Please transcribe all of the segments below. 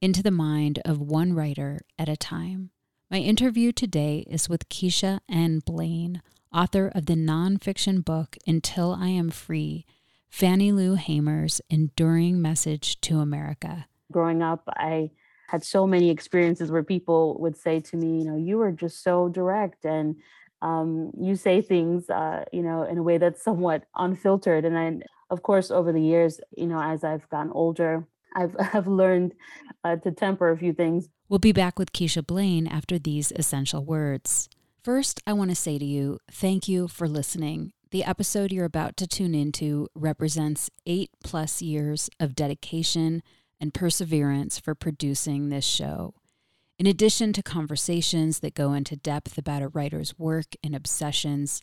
into the mind of one writer at a time. My interview today is with Keisha N. Blain, author of the nonfiction book Until I Am Free Fannie Lou Hamer's Enduring Message to America. Growing up, I had so many experiences where people would say to me, you know, you are just so direct and um, you say things, uh, you know, in a way that's somewhat unfiltered. And then, of course, over the years, you know, as I've gotten older, I've, I've learned uh, to temper a few things. We'll be back with Keisha Blain after these essential words. First, I want to say to you, thank you for listening. The episode you're about to tune into represents eight plus years of dedication and perseverance for producing this show. In addition to conversations that go into depth about a writer's work and obsessions,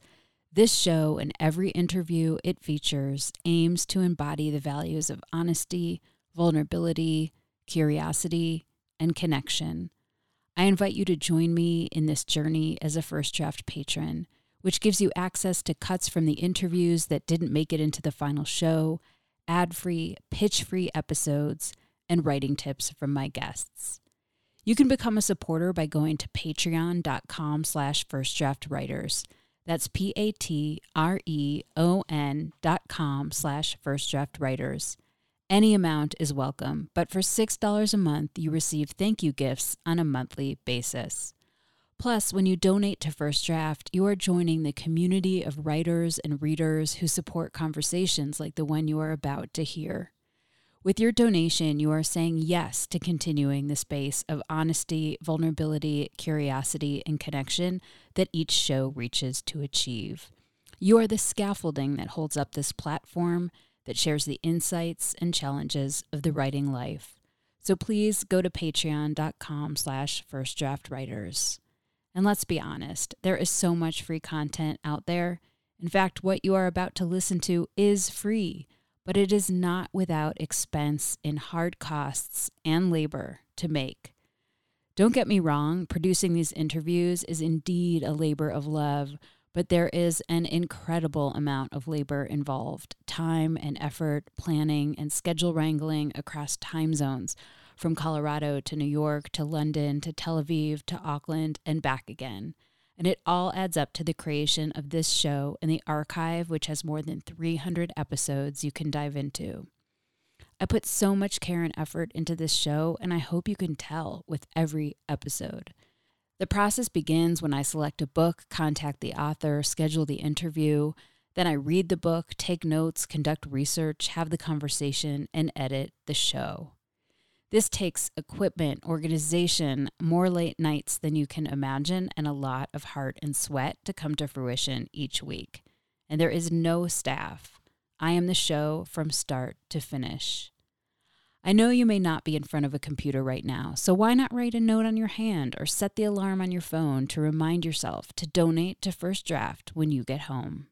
this show and every interview it features aims to embody the values of honesty, vulnerability, curiosity, and connection. I invite you to join me in this journey as a First Draft patron, which gives you access to cuts from the interviews that didn't make it into the final show, ad free, pitch free episodes, and writing tips from my guests. You can become a supporter by going to patreon.com slash firstdraftwriters. That's P-A-T-R-E-O-N dot com slash firstdraftwriters. Any amount is welcome, but for $6 a month, you receive thank you gifts on a monthly basis. Plus, when you donate to First Draft, you are joining the community of writers and readers who support conversations like the one you are about to hear. With your donation, you are saying yes to continuing the space of honesty, vulnerability, curiosity, and connection that each show reaches to achieve. You are the scaffolding that holds up this platform that shares the insights and challenges of the writing life. So please go to patreon.com slash firstdraftwriters. And let's be honest, there is so much free content out there. In fact, what you are about to listen to is free, but it is not without expense in hard costs and labor to make. Don't get me wrong, producing these interviews is indeed a labor of love but there is an incredible amount of labor involved time and effort, planning, and schedule wrangling across time zones from Colorado to New York to London to Tel Aviv to Auckland and back again. And it all adds up to the creation of this show and the archive, which has more than 300 episodes you can dive into. I put so much care and effort into this show, and I hope you can tell with every episode. The process begins when I select a book, contact the author, schedule the interview. Then I read the book, take notes, conduct research, have the conversation, and edit the show. This takes equipment, organization, more late nights than you can imagine, and a lot of heart and sweat to come to fruition each week. And there is no staff. I am the show from start to finish. I know you may not be in front of a computer right now, so why not write a note on your hand or set the alarm on your phone to remind yourself to donate to First Draft when you get home?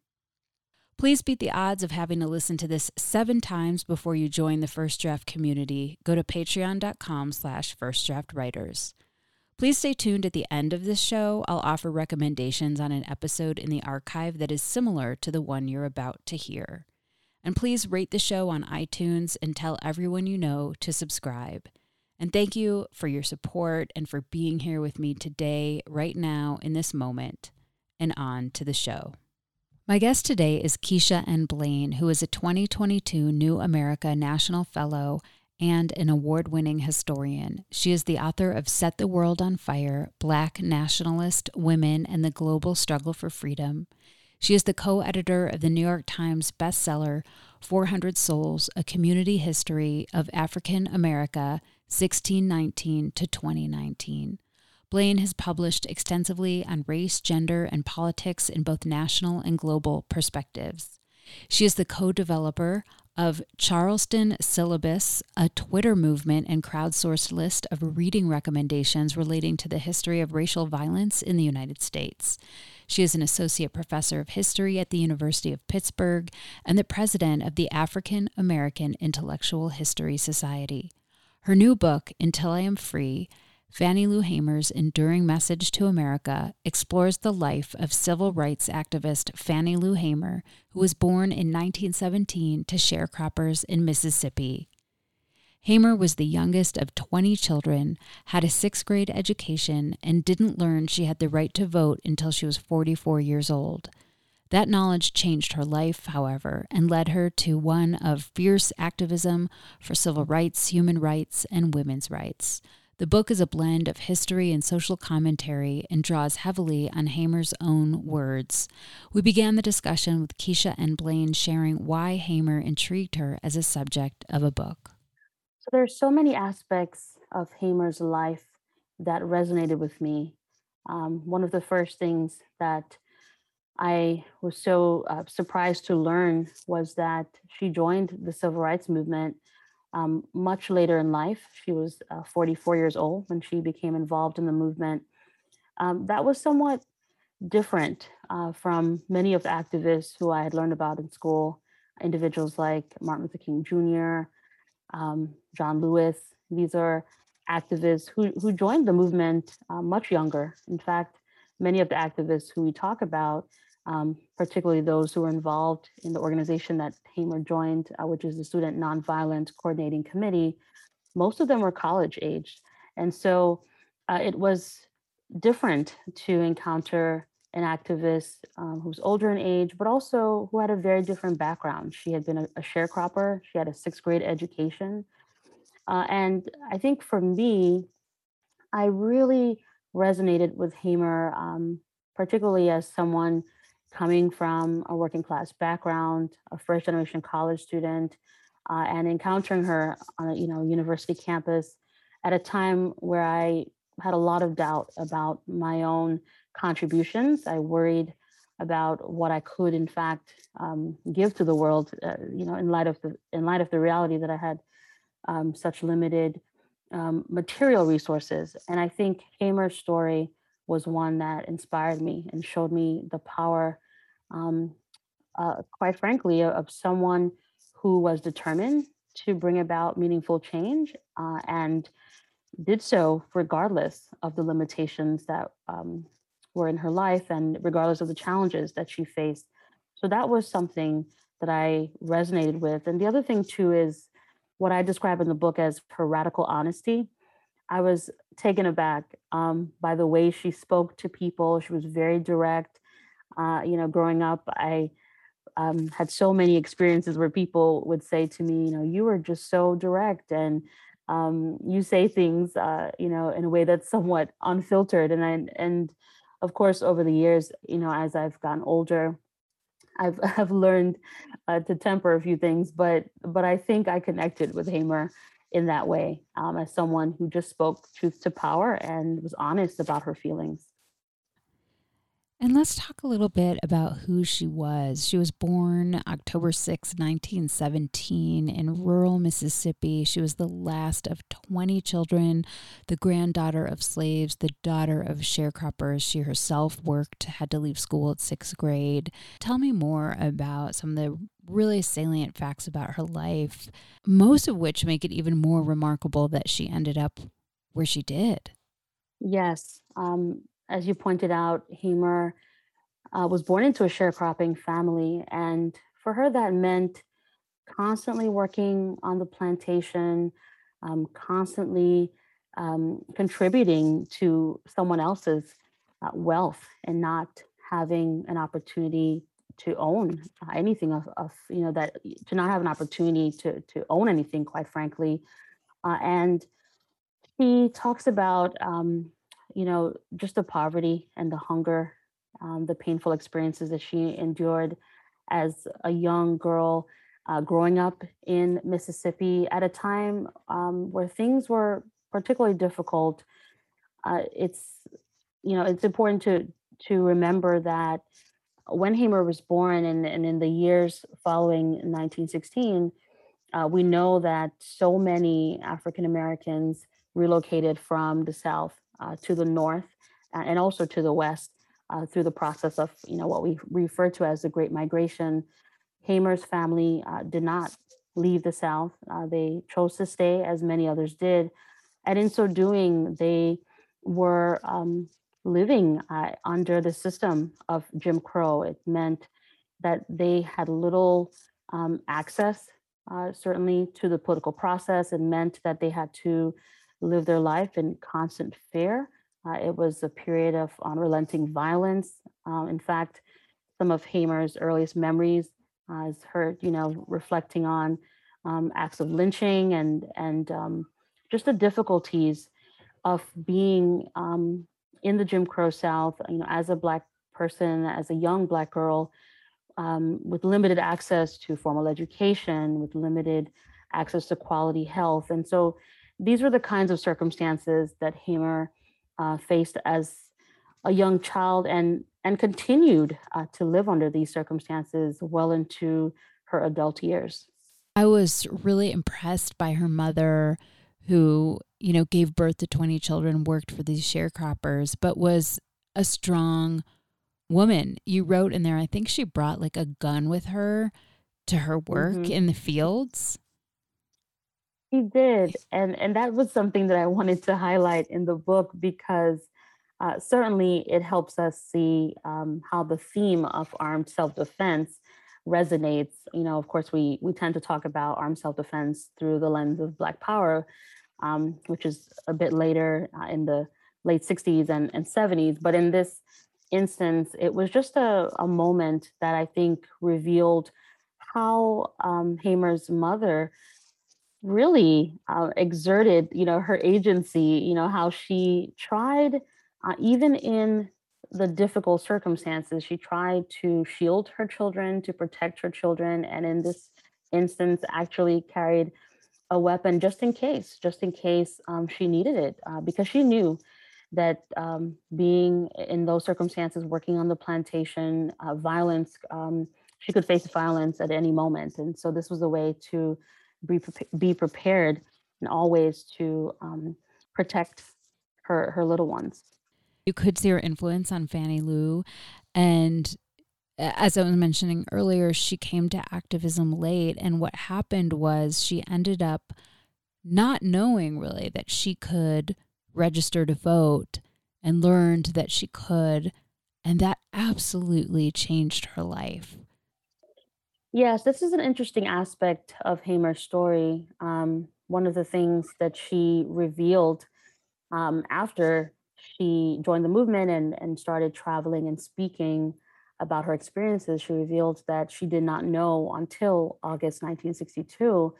Please beat the odds of having to listen to this seven times before you join the First Draft community. Go to patreon.com slash firstdraftwriters. Please stay tuned at the end of this show. I'll offer recommendations on an episode in the archive that is similar to the one you're about to hear. And please rate the show on iTunes and tell everyone you know to subscribe. And thank you for your support and for being here with me today, right now, in this moment. And on to the show. My guest today is Keisha N. Blain, who is a 2022 New America National Fellow and an award winning historian. She is the author of Set the World on Fire Black Nationalist Women and the Global Struggle for Freedom. She is the co editor of the New York Times bestseller 400 Souls A Community History of African America 1619 to 2019. Blain has published extensively on race, gender, and politics in both national and global perspectives. She is the co developer of Charleston Syllabus, a Twitter movement and crowdsourced list of reading recommendations relating to the history of racial violence in the United States. She is an associate professor of history at the University of Pittsburgh and the president of the African American Intellectual History Society. Her new book, Until I Am Free Fannie Lou Hamer's enduring message to America explores the life of civil rights activist Fannie Lou Hamer, who was born in 1917 to sharecroppers in Mississippi. Hamer was the youngest of 20 children, had a sixth grade education, and didn't learn she had the right to vote until she was 44 years old. That knowledge changed her life, however, and led her to one of fierce activism for civil rights, human rights, and women's rights. The book is a blend of history and social commentary and draws heavily on Hamer's own words. We began the discussion with Keisha and Blain sharing why Hamer intrigued her as a subject of a book. So there are so many aspects of Hamer's life that resonated with me. Um, one of the first things that I was so uh, surprised to learn was that she joined the civil rights movement um, much later in life. She was uh, 44 years old when she became involved in the movement. Um, that was somewhat different uh, from many of the activists who I had learned about in school, individuals like Martin Luther King Jr., um, John Lewis. These are activists who, who joined the movement uh, much younger. In fact, many of the activists who we talk about um, particularly those who were involved in the organization that Hamer joined, uh, which is the Student Nonviolent Coordinating Committee, most of them were college aged. And so uh, it was different to encounter an activist um, who's older in age, but also who had a very different background. She had been a, a sharecropper, she had a sixth grade education. Uh, and I think for me, I really resonated with Hamer, um, particularly as someone coming from a working class background, a first generation college student, uh, and encountering her on a you know university campus at a time where I had a lot of doubt about my own contributions. I worried about what I could, in fact, um, give to the world. Uh, you know, in light of the in light of the reality that I had um, such limited um, material resources, and I think Hamer's story was one that inspired me and showed me the power um, uh, quite frankly, of someone who was determined to bring about meaningful change uh, and did so regardless of the limitations that um, were in her life and regardless of the challenges that she faced. So that was something that I resonated with. And the other thing, too, is what I describe in the book as her radical honesty. I was taken aback um, by the way she spoke to people. She was very direct. Uh, you know, growing up, I um, had so many experiences where people would say to me, you know, you were just so direct and um, you say things, uh, you know, in a way that's somewhat unfiltered. And I, and of course, over the years, you know, as I've gotten older, I've I've learned uh, to temper a few things, but but I think I connected with Hamer in that way um, as someone who just spoke truth to power and was honest about her feelings. And let's talk a little bit about who she was. She was born October 6, 1917, in rural Mississippi. She was the last of 20 children, the granddaughter of slaves, the daughter of sharecroppers. She herself worked, had to leave school at sixth grade. Tell me more about some of the really salient facts about her life, most of which make it even more remarkable that she ended up where she did. Yes. Um, as you pointed out, Hamer uh, was born into a sharecropping family. And for her, that meant constantly working on the plantation, um, constantly um, contributing to someone else's uh, wealth and not having an opportunity to own anything of, of, you know that to not have an opportunity to to own anything quite frankly uh, and he talks about um, you know, just the poverty and the hunger, um, the painful experiences that she endured as a young girl uh, growing up in Mississippi at a time um, where things were particularly difficult. Uh, it's, you know, it's important to to remember that when Hamer was born and, and in the years following 1916, uh, we know that so many African Americans relocated from the South to the north and also to the west uh, through the process of you know what we refer to as the Great Migration. Hamer's family uh, did not leave the South; uh, they chose to stay, as many others did, and in so doing, they were um, living uh, under the system of Jim Crow. It meant that they had little um, access, uh, certainly, to the political process. It meant that they had to live their life in constant fear. Uh, it was a period of unrelenting violence. Um, in fact, some of Hamer's earliest memories uh, is her, you know, reflecting on um, acts of lynching and and um, just the difficulties of being um, in the Jim Crow South. You know, as a black person, as a young black girl, um, with limited access to formal education, with limited access to quality health, and so these were the kinds of circumstances that Hamer uh, faced as a young child and and continued uh, to live under these circumstances well into her adult years. I was really impressed by her mother who, you know, gave birth to 20 children, worked for these sharecroppers, but was a strong woman. You wrote in there, I think she brought like a gun with her to her work mm-hmm. in the fields. He did, and and that was something that I wanted to highlight in the book because uh, certainly it helps us see um, how the theme of armed self-defense resonates. You know, of course, we we tend to talk about armed self-defense through the lens of Black Power, um, which is a bit later uh, in the late 60s and, and 70s. But in this instance, it was just a, a moment that I think revealed how um, Hamer's mother really uh, exerted, you know, her agency, you know, how she tried, uh, even in the difficult circumstances, she tried to shield her children, to protect her children, and in this instance, actually carried a weapon just in case, just in case um, she needed it, uh, because she knew that um, being in those circumstances, working on the plantation, uh, violence, um, she could face violence at any moment. And so this was a way to be, be prepared and always to um, protect her her little ones. You could see her influence on Fannie Lou, and as I was mentioning earlier, she came to activism late, and what happened was she ended up not knowing really that she could register to vote, and learned that she could, and that absolutely changed her life. Yes, this is an interesting aspect of Hamer's story. Um, one of the things that she revealed um, after she joined the movement and, and started traveling and speaking about her experiences, she revealed that she did not know until August 1962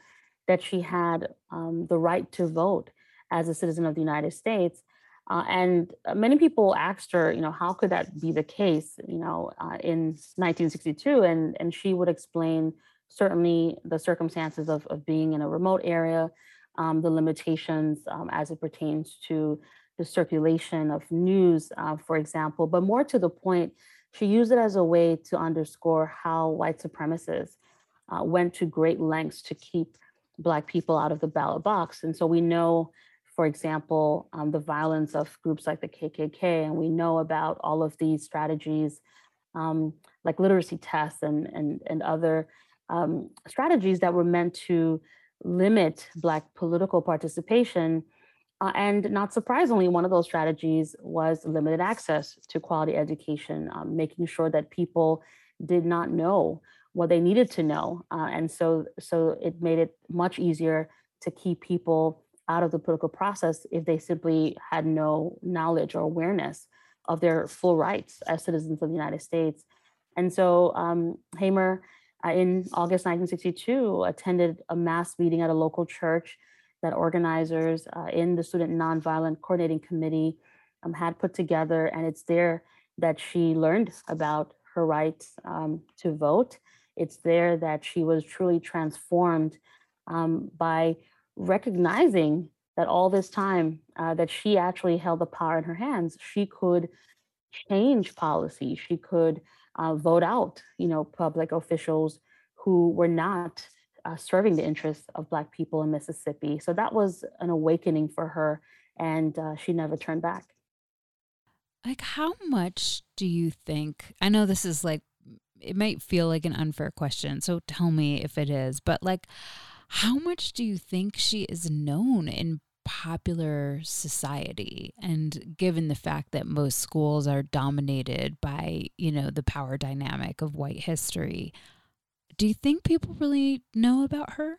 that she had um, the right to vote as a citizen of the United States. Uh, and many people asked her, you know, how could that be the case, you know, uh, in 1962? And, and she would explain certainly the circumstances of, of being in a remote area, um, the limitations um, as it pertains to the circulation of news, uh, for example, but more to the point, she used it as a way to underscore how white supremacists uh, went to great lengths to keep Black people out of the ballot box. And so we know, for example, um, the violence of groups like the KKK, and we know about all of these strategies um, like literacy tests and, and, and other um, strategies that were meant to limit Black political participation. Uh, and not surprisingly, one of those strategies was limited access to quality education, um, making sure that people did not know what they needed to know. Uh, and so, so it made it much easier to keep people out of the political process if they simply had no knowledge or awareness of their full rights as citizens of the United States. And so um, Hamer uh, in August 1962 attended a mass meeting at a local church that organizers uh, in the Student Nonviolent Coordinating Committee um, had put together. And it's there that she learned about her rights um, to vote. It's there that she was truly transformed um, by recognizing that all this time uh, that she actually held the power in her hands, she could change policy. She could uh, vote out, you know, public officials who were not uh, serving the interests of Black people in Mississippi. So that was an awakening for her, and uh, she never turned back. Like, how much do you think? I know this is like, it might feel like an unfair question, so tell me if it is, but like, how much do you think she is known in popular society? And given the fact that most schools are dominated by you know the power dynamic of white history do you think people really know about her?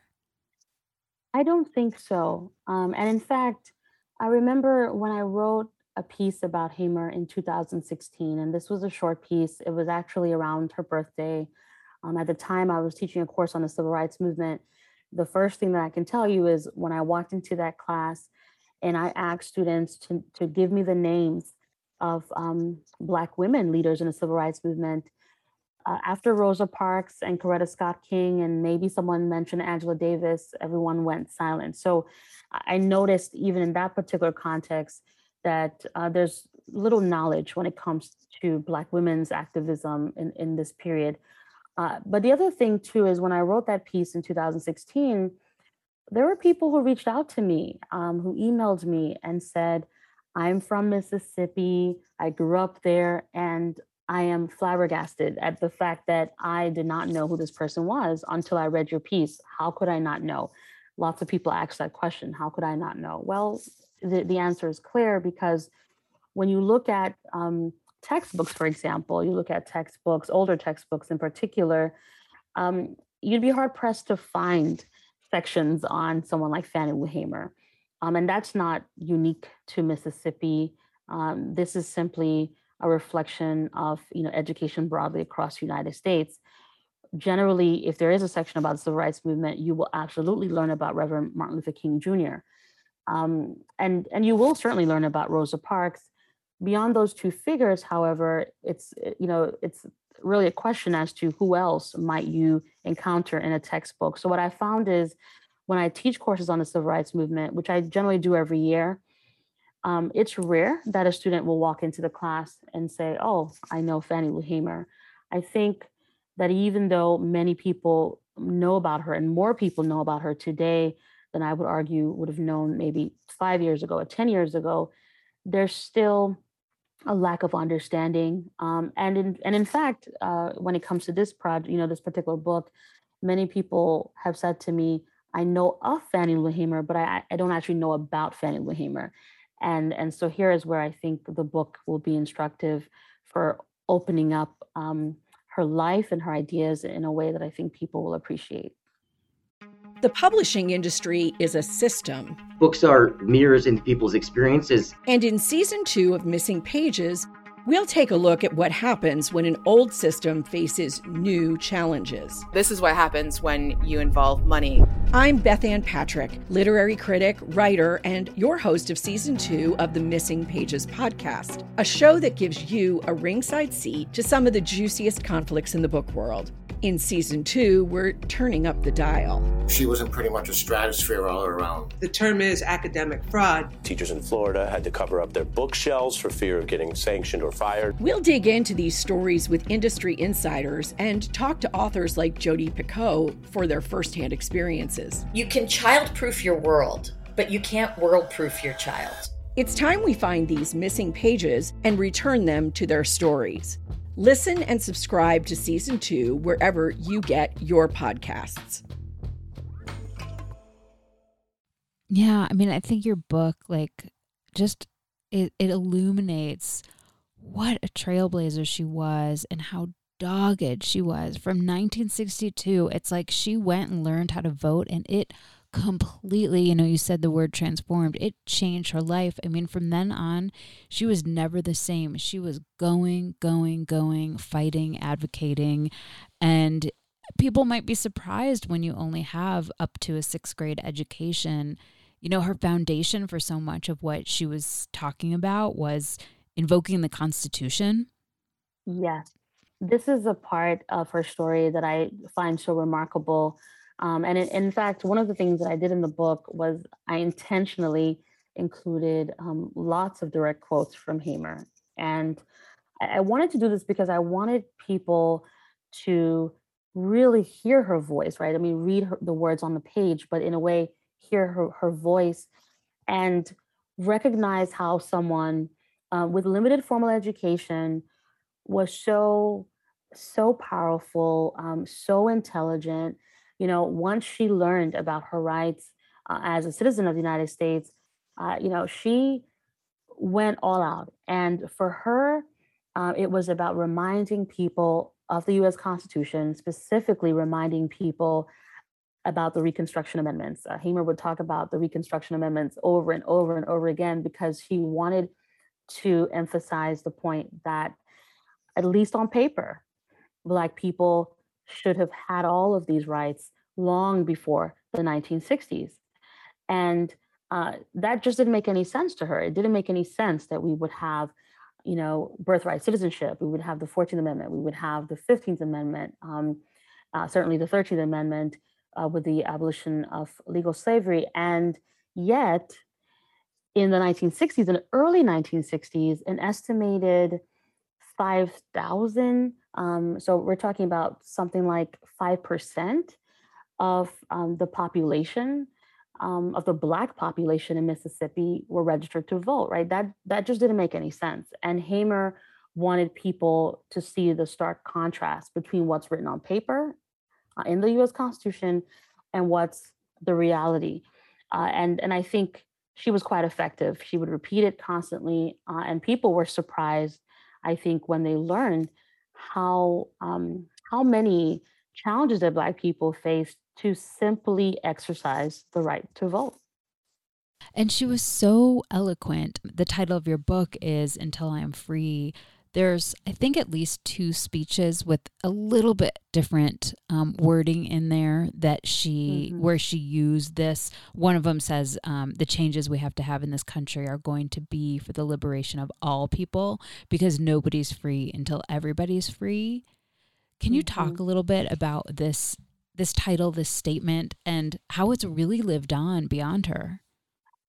I don't think so. Um, and in fact i remember when i wrote a piece about hamer in 2016 and this was a short piece. It was actually around her birthday. Um, at the time i was teaching a course on the civil rights movement the first thing that I can tell you is when I walked into that class and I asked students to, to give me the names of um, Black women leaders in the civil rights movement. Uh, after Rosa Parks and Coretta Scott King, and maybe someone mentioned Angela Davis, everyone went silent. So I noticed, even in that particular context, that uh, there's little knowledge when it comes to Black women's activism in, in this period. Uh, but the other thing too is when I wrote that piece in 2016, there were people who reached out to me, um, who emailed me and said, I'm from Mississippi. I grew up there and I am flabbergasted at the fact that I did not know who this person was until I read your piece. How could I not know? Lots of people ask that question. How could I not know? Well, the, the answer is clear because when you look at um, textbooks, for example, you look at textbooks, older textbooks in particular, um, you'd be hard pressed to find sections on someone like Fannie Lou Hamer. Um, and that's not unique to Mississippi. Um, this is simply a reflection of you know education broadly across the United States. Generally, if there is a section about the civil rights movement, you will absolutely learn about Reverend Martin Luther King Jr. Um, and and you will certainly learn about Rosa Parks Beyond those two figures, however, it's eh, you know it's really a question as to who else might you encounter in a textbook. So what I found is when I teach courses on the civil rights movement, which I generally do every year, um, it's rare that a student will walk into the class and say, "Oh, I know Fannie Lou Hamer." I think that even though many people know about her and more people know about her today than I would argue would have known maybe five years ago or 10 years ago, there's still a lack of understanding. Um, and in and in fact, uh, when it comes to this project, you know, this particular book, many people have said to me, "I know of Fannie Lou Hamer, but I, I don't actually know about Fannie Lou Hamer." And and so here is where I think the book will be instructive for opening up um, her life and her ideas in a way that I think people will appreciate. The publishing industry is a system. Books are mirrors into people's experiences. And in season two of Missing Pages, We'll take a look at what happens when an old system faces new challenges. This is what happens when you involve money. I'm Bethanne Patrick, literary critic, writer, and your host of season two of the Missing Pages podcast, a show that gives you a ringside seat to some of the juiciest conflicts in the book world. In season two, we're turning up the dial. She was in pretty much a stratosphere all around. The term is academic fraud. Teachers in Florida had to cover up their bookshelves for fear of getting sanctioned or fired. We'll dig into these stories with industry insiders and talk to authors like Jodi Picoult for their firsthand experiences. You can childproof your world, but you can't worldproof your child. It's time we find these missing pages and return them to their stories. Listen and subscribe to season two wherever you get your podcasts. Yeah, I mean, I think your book, like, just it, it illuminates what a trailblazer she was and how dogged she was from 1962. It's like she went and learned how to vote, and it completely, you know, you said the word transformed. It changed her life. I mean, from then on, she was never the same. She was going, going, going, fighting, advocating. And people might be surprised when you only have up to a sixth grade education. You know, her foundation for so much of what she was talking about was invoking the Constitution. Yes. This is a part of her story that I find so remarkable um, and in, in, fact, one of the things that I did in the book was I intentionally included um, lots of direct quotes from Hamer. And I, I wanted to do this because I wanted people to really hear her voice, right? I mean, read her, the words on the page, but in a way, hear her, her voice and recognize how someone uh, with limited formal education was so, so powerful, um, so intelligent, you know, once she learned about her rights uh, as a citizen of the United States, uh, you know, she went all out. And for her, uh, it was about reminding people of the US Constitution, specifically reminding people about the Reconstruction Amendments. Uh, Hamer would talk about the Reconstruction Amendments over and over and over again because he wanted to emphasize the point that, at least on paper, Black people should have had all of these rights long before the 1960s. And uh, that just didn't make any sense to her. It didn't make any sense that we would have, you know, birthright citizenship. We would have the 14th Amendment. We would have the 15th Amendment. Um, uh, certainly the 13th Amendment uh, with the abolition of legal slavery. And yet, in the 1960s and early 1960s, an estimated 5,000 um, so we're talking about something like 5% of um, the population um, of the black population in Mississippi were registered to vote, right? That that just didn't make any sense. And Hamer wanted people to see the stark contrast between what's written on paper uh, in the U.S. Constitution and what's the reality. Uh, and and I think she was quite effective. She would repeat it constantly, uh, and people were surprised. I think when they learned how um, how many challenges that Black people face to simply exercise the right to vote. And she was so eloquent. The title of your book is Until I Am Free there's i think at least two speeches with a little bit different um, wording in there that she mm-hmm. where she used this one of them says um, the changes we have to have in this country are going to be for the liberation of all people because nobody's free until everybody's free can you mm-hmm. talk a little bit about this this title this statement and how it's really lived on beyond her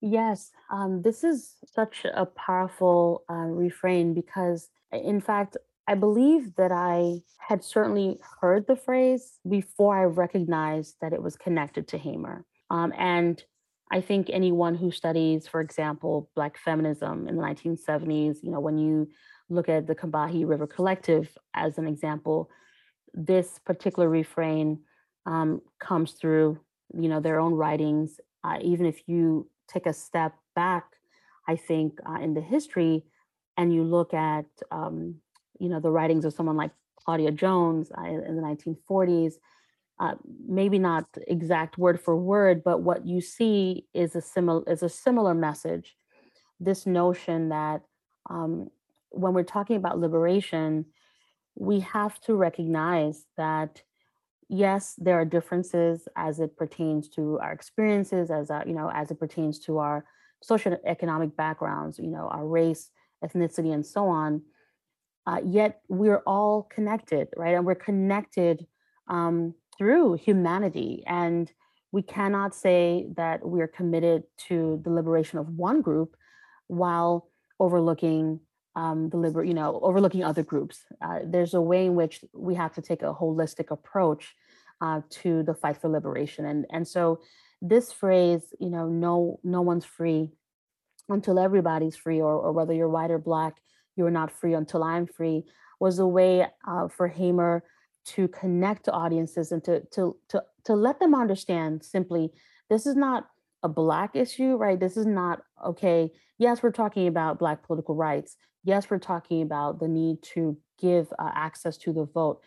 Yes, um, this is such a powerful uh, refrain because in fact, I believe that I had certainly heard the phrase before I recognized that it was connected to Hamer. Um, and I think anyone who studies, for example, Black feminism in the 1970s, you know, when you look at the Combahee River Collective as an example, this particular refrain um, comes through, you know, their own writings. Uh, even if you take a step back, I think uh, in the history, and you look at um, you know the writings of someone like Claudia Jones uh, in the 1940s, uh, maybe not exact word for word, but what you see is a similar is a similar message. This notion that um, when we're talking about liberation, we have to recognize that yes, there are differences as it pertains to our experiences, as our, you know, as it pertains to our social economic backgrounds, you know, our race, ethnicity, and so on. Uh, yet we're all connected, right? And we're connected um, through humanity. And we cannot say that we're committed to the liberation of one group while overlooking um, the liber- you know, overlooking other groups. Uh, there's a way in which we have to take a holistic approach uh, to the fight for liberation. And, and so this phrase, you know, no, no one's free until everybody's free, or, or whether you're white or black, you're not free until I'm free, was a way uh, for Hamer to connect to audiences and to, to, to, to let them understand simply, this is not a black issue, right? This is not, okay, yes, we're talking about black political rights. Yes, we're talking about the need to give uh, access to the vote.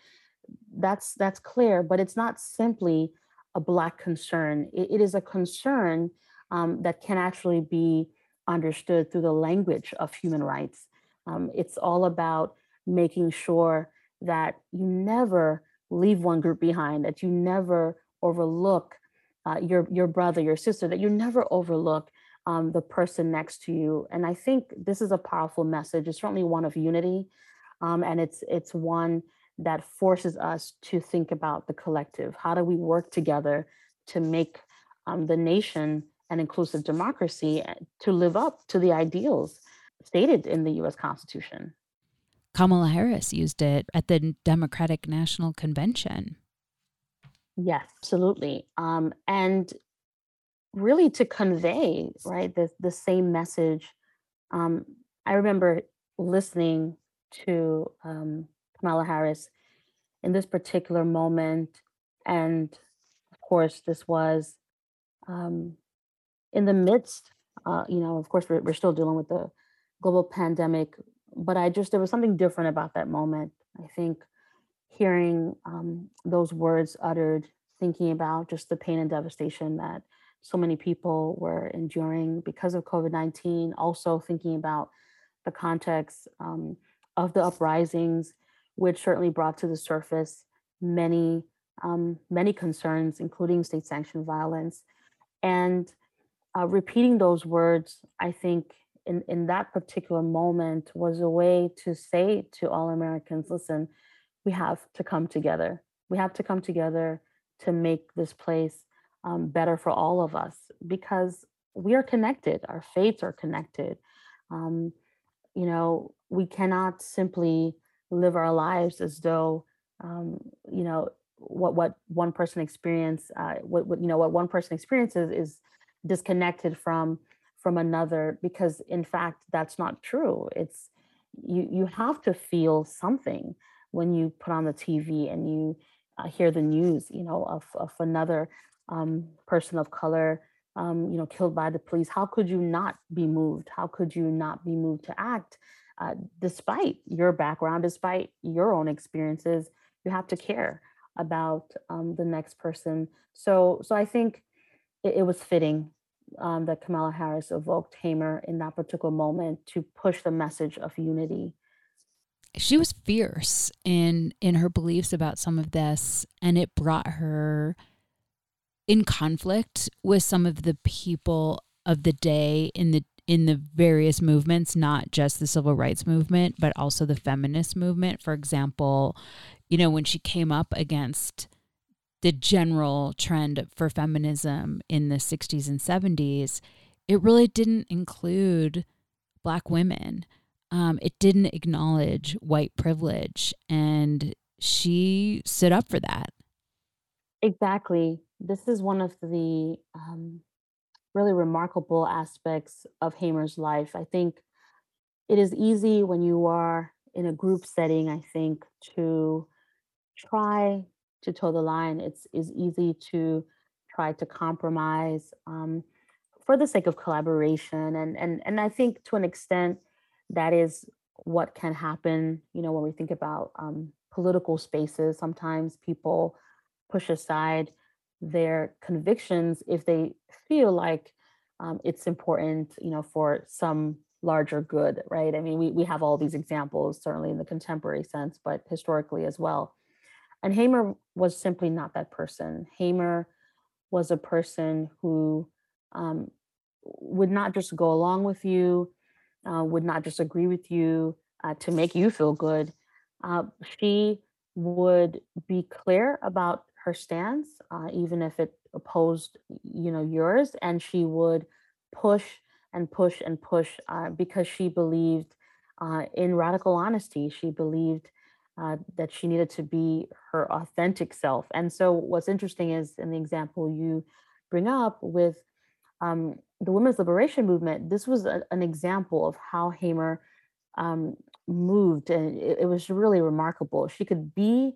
That's that's clear, but it's not simply a black concern. it, it is a concern um, that can actually be understood through the language of human rights. Um, it's all about making sure that you never leave one group behind, that you never overlook uh, your your brother, your sister, that you never overlook um, the person next to you. And I think this is a powerful message. It's certainly one of unity, um, and it's it's one that forces us to think about the collective. How do we work together to make um, the nation an inclusive democracy to live up to the ideals stated in the U.S. Constitution? Kamala Harris used it at the Democratic National Convention. Yes, absolutely. Um, and really to convey right the, the same message um, i remember listening to um, kamala harris in this particular moment and of course this was um, in the midst uh, you know of course we're, we're still dealing with the global pandemic but i just there was something different about that moment i think hearing um, those words uttered thinking about just the pain and devastation that so many people were enduring because of COVID 19, also thinking about the context um, of the uprisings, which certainly brought to the surface many, um, many concerns, including state sanctioned violence. And uh, repeating those words, I think, in, in that particular moment was a way to say to all Americans listen, we have to come together. We have to come together to make this place um, better for all of us because we are connected, our fates are connected. Um, you know, we cannot simply live our lives as though, um, you know, what what one person experience, uh, what, what you know, what one person experiences is disconnected from from another because in fact that's not true. It's you you have to feel something when you put on the TV and you uh, hear the news, you know, of of another um, person of color, um, you know, killed by the police. How could you not be moved? How could you not be moved to act, uh, despite your background, despite your own experiences? You have to care about um, the next person. So, so I think it, it was fitting um, that Kamala Harris evoked Hamer in that particular moment to push the message of unity. She was fierce in in her beliefs about some of this, and it brought her in conflict with some of the people of the day in the in the various movements, not just the civil rights movement, but also the feminist movement. For example, you know, when she came up against the general trend for feminism in the 60s and 70s, it really didn't include Black women. Um, it didn't acknowledge white privilege. And she stood up for that. Exactly this is one of the um, really remarkable aspects of Hamer's life. I think it is easy when you are in a group setting, I think, to try to toe the line. It's is easy to try to compromise um, for the sake of collaboration. And and and I think to an extent that is what can happen, you know, when we think about um, political spaces, sometimes people push aside their convictions if they feel like um, it's important, you know, for some larger good, right? I mean, we, we have all these examples, certainly in the contemporary sense, but historically as well. And Hamer was simply not that person. Hamer was a person who um, would not just go along with you, uh, would not just agree with you uh, to make you feel good. Uh, she would be clear about her stance, uh, even if it opposed, you know, yours, and she would push and push and push uh, because she believed uh, in radical honesty. She believed uh, that she needed to be her authentic self. And so, what's interesting is in the example you bring up with um, the women's liberation movement, this was a, an example of how Hamer um, moved, and it, it was really remarkable. She could be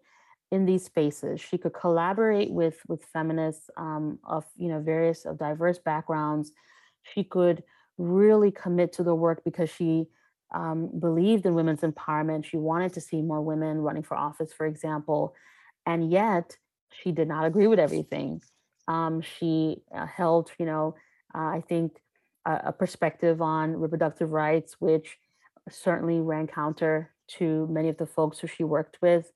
in these spaces. She could collaborate with with feminists um, of you know various of diverse backgrounds. She could really commit to the work because she um, believed in women's empowerment. She wanted to see more women running for office, for example, and yet she did not agree with everything. Um, she uh, held, you know, uh, I think a, perspective on reproductive rights, which certainly ran counter to many of the folks who she worked with.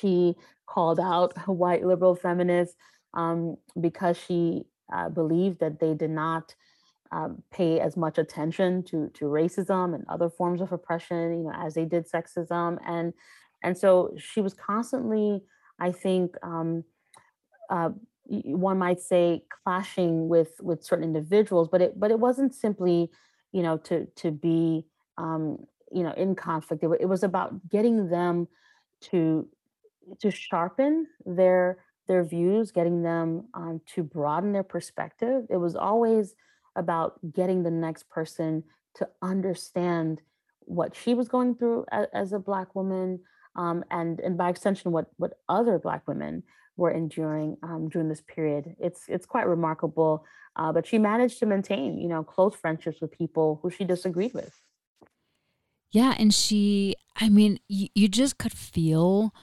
She called out white liberal feminists um, because she uh, believed that they did not um, pay as much attention to to racism and other forms of oppression, you know, as they did sexism, and and so she was constantly, I think, um, uh, one might say, clashing with with certain individuals, but it but it wasn't simply, you know, to to be um, you know in conflict. It, it was about getting them to to sharpen their their views, getting them um, to broaden their perspective. It was always about getting the next person to understand what she was going through as, as a black woman, um, and and by extension, what what other black women were enduring um, during this period. It's it's quite remarkable. Uh, but she managed to maintain, you know, close friendships with people who she disagreed with. Yeah, and she, I mean, you, you just could feel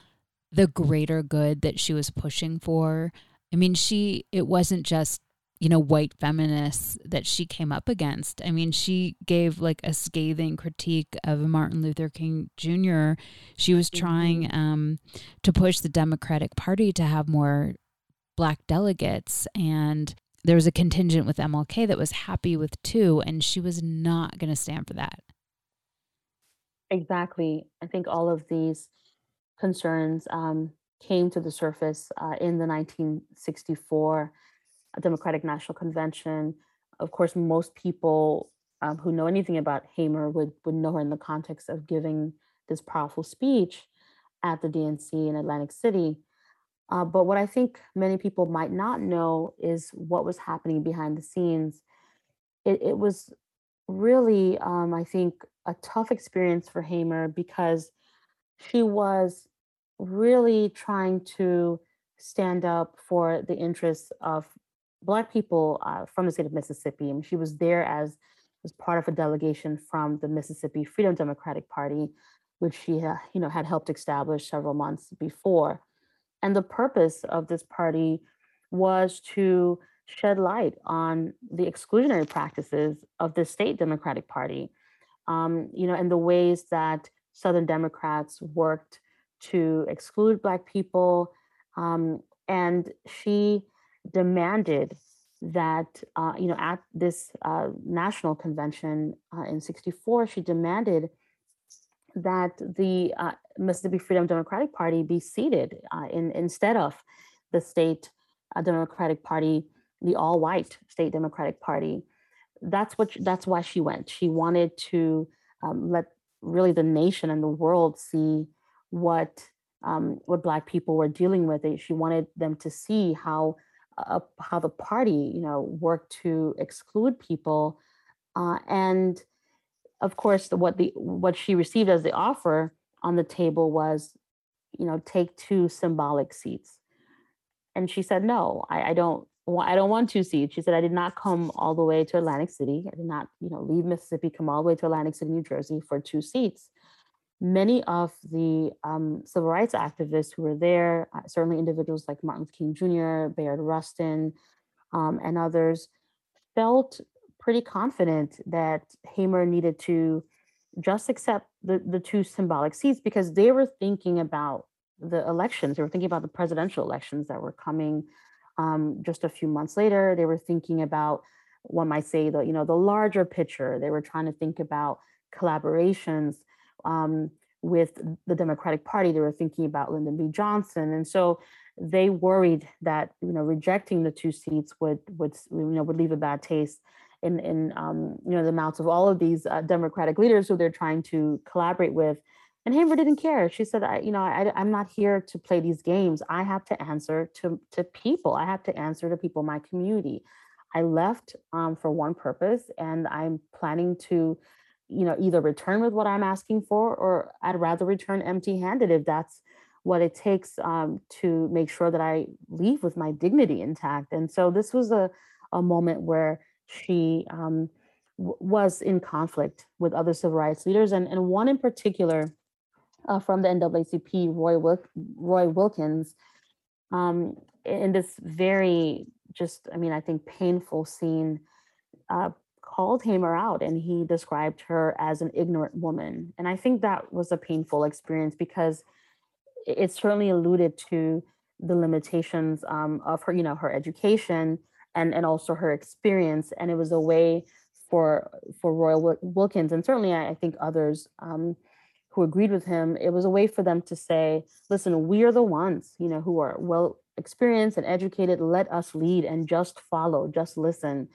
the greater good that she was pushing for. I mean, she, it wasn't just, you know, white feminists that she came up against. I mean, she gave like a scathing critique of Martin Luther King Jr. She was trying mm-hmm. um, to push the Democratic Party to have more black delegates. And there was a contingent with MLK that was happy with two, and she was not going to stand for that. Exactly. I think all of these concerns um, came to the surface uh, in the 1964 Democratic National Convention. Of course, most people um, who know anything about Hamer would, would know her in the context of giving this powerful speech at the DNC in Atlantic City. Uh, but what I think many people might not know is what was happening behind the scenes. It, it was really, um, I think, a tough experience for Hamer because she was really trying to stand up for the interests of Black people uh, from the state of Mississippi. And she was there as, as part of a delegation from the Mississippi Freedom Democratic Party, which she you know, had helped establish several months before. And the purpose of this party was to shed light on the exclusionary practices of the state Democratic Party um, you know, and the ways that Southern Democrats worked to exclude Black people. Um, and she demanded that, uh, you know, at this uh, national convention uh, in 64, she demanded that the uh, Mississippi Freedom Democratic Party be seated uh, in, instead of the state uh, Democratic Party, the all white state Democratic Party that's what that's why she went. She wanted to um, let really the nation and the world see what um, what Black people were dealing with. She wanted them to see how uh, how the party, you know, worked to exclude people, uh, and of course, the, what the what she received as the offer on the table was, you know, take two symbolic seats, and she said, no, I, I don't I don't want two seats. She said, I did not come all the way to Atlantic City. I did not, you know, leave Mississippi, come all the way to Atlantic City, New Jersey for two seats. Many of the um, civil rights activists who were there, uh, certainly individuals like Martin Luther King Jr., Bayard Rustin, um, and others, felt pretty confident that Hamer needed to just accept the, the two symbolic seats because they were thinking about the elections. They were thinking about the presidential elections that were coming um, just a few months later. They were thinking about one might say the you know the larger picture. They were trying to think about collaborations um, with the Democratic Party. They were thinking about Lyndon B. Johnson, and so they worried that you know rejecting the two seats would would you know would leave a bad taste in in um, you know the mouths of all of these uh, Democratic leaders who they're trying to collaborate with. And Hamer didn't care. She said, I, you know, I, I'm not here to play these games. I have to answer to, to people. I have to answer to people in my community. I left um, for one purpose, and I'm planning to, you know, either return with what I'm asking for, or I'd rather return empty-handed if that's what it takes um, to make sure that I leave with my dignity intact. And so this was a, a moment where she um, w- was in conflict with other civil rights leaders, and, and one in particular uh, from the NAACP, Roy, Wil- Roy Wilkins, um, in this very just, I mean, I think painful scene, uh, called Hamer out and he described her as an ignorant woman. And I think that was a painful experience because it certainly alluded to the limitations um, of her, you know, her education and and also her experience. And it was a way for for Roy Wilkins and certainly I, I think others um, who agreed with him. It was a way for them to say, "Listen, we are the ones, you know, who are well experienced and educated, let us lead and just follow, just listen.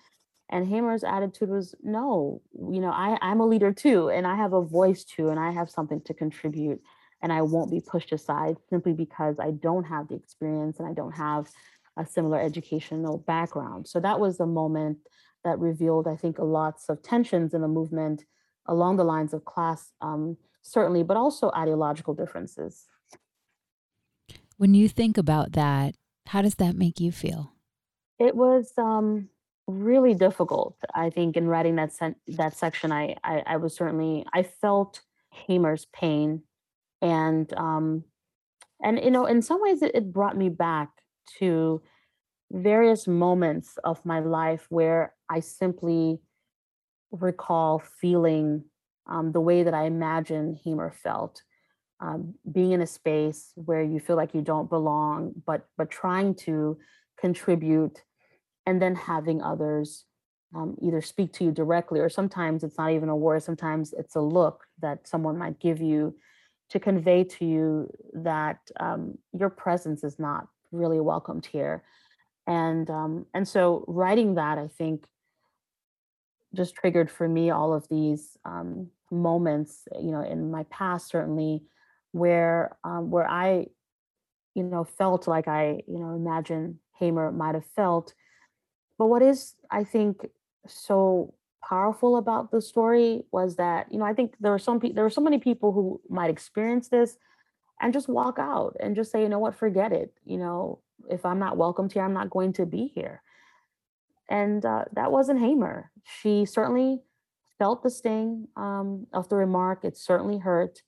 And Hamer's attitude was, no, you know, I, I'm a leader too, and I have a voice too, and I have something to contribute, and I won't be pushed aside simply because I don't have the experience and I don't have a similar educational background. So that was a moment that revealed, I think, lots of tensions in the movement along the lines of class, um, certainly, but also ideological differences. When you think about that, how does that make you feel? It was um, really difficult. I think in writing that sen- that section, I, I, I was certainly I felt Hamer's pain, and um, and you know in some ways it, it brought me back to various moments of my life where I simply recall feeling um, the way that I imagine Hamer felt um, being in a space where you feel like you don't belong, but but trying to contribute, and then having others um, either speak to you directly, or sometimes it's not even a word. Sometimes it's a look that someone might give you to convey to you that um, your presence is not really welcomed here, and um, and so writing that, I think, just triggered for me all of these um, moments, you know, in my past certainly where um, where I, you know, felt like I, you know, imagine Hamer might have felt. But what is, I think, so powerful about the story was that, you know, I think there were some people, there were so many people who might experience this and just walk out and just say, you know what, forget it. You know, if I'm not welcomed here, I'm not going to be here. And uh, that wasn't Hamer. She certainly felt the sting um, of the remark. It certainly hurt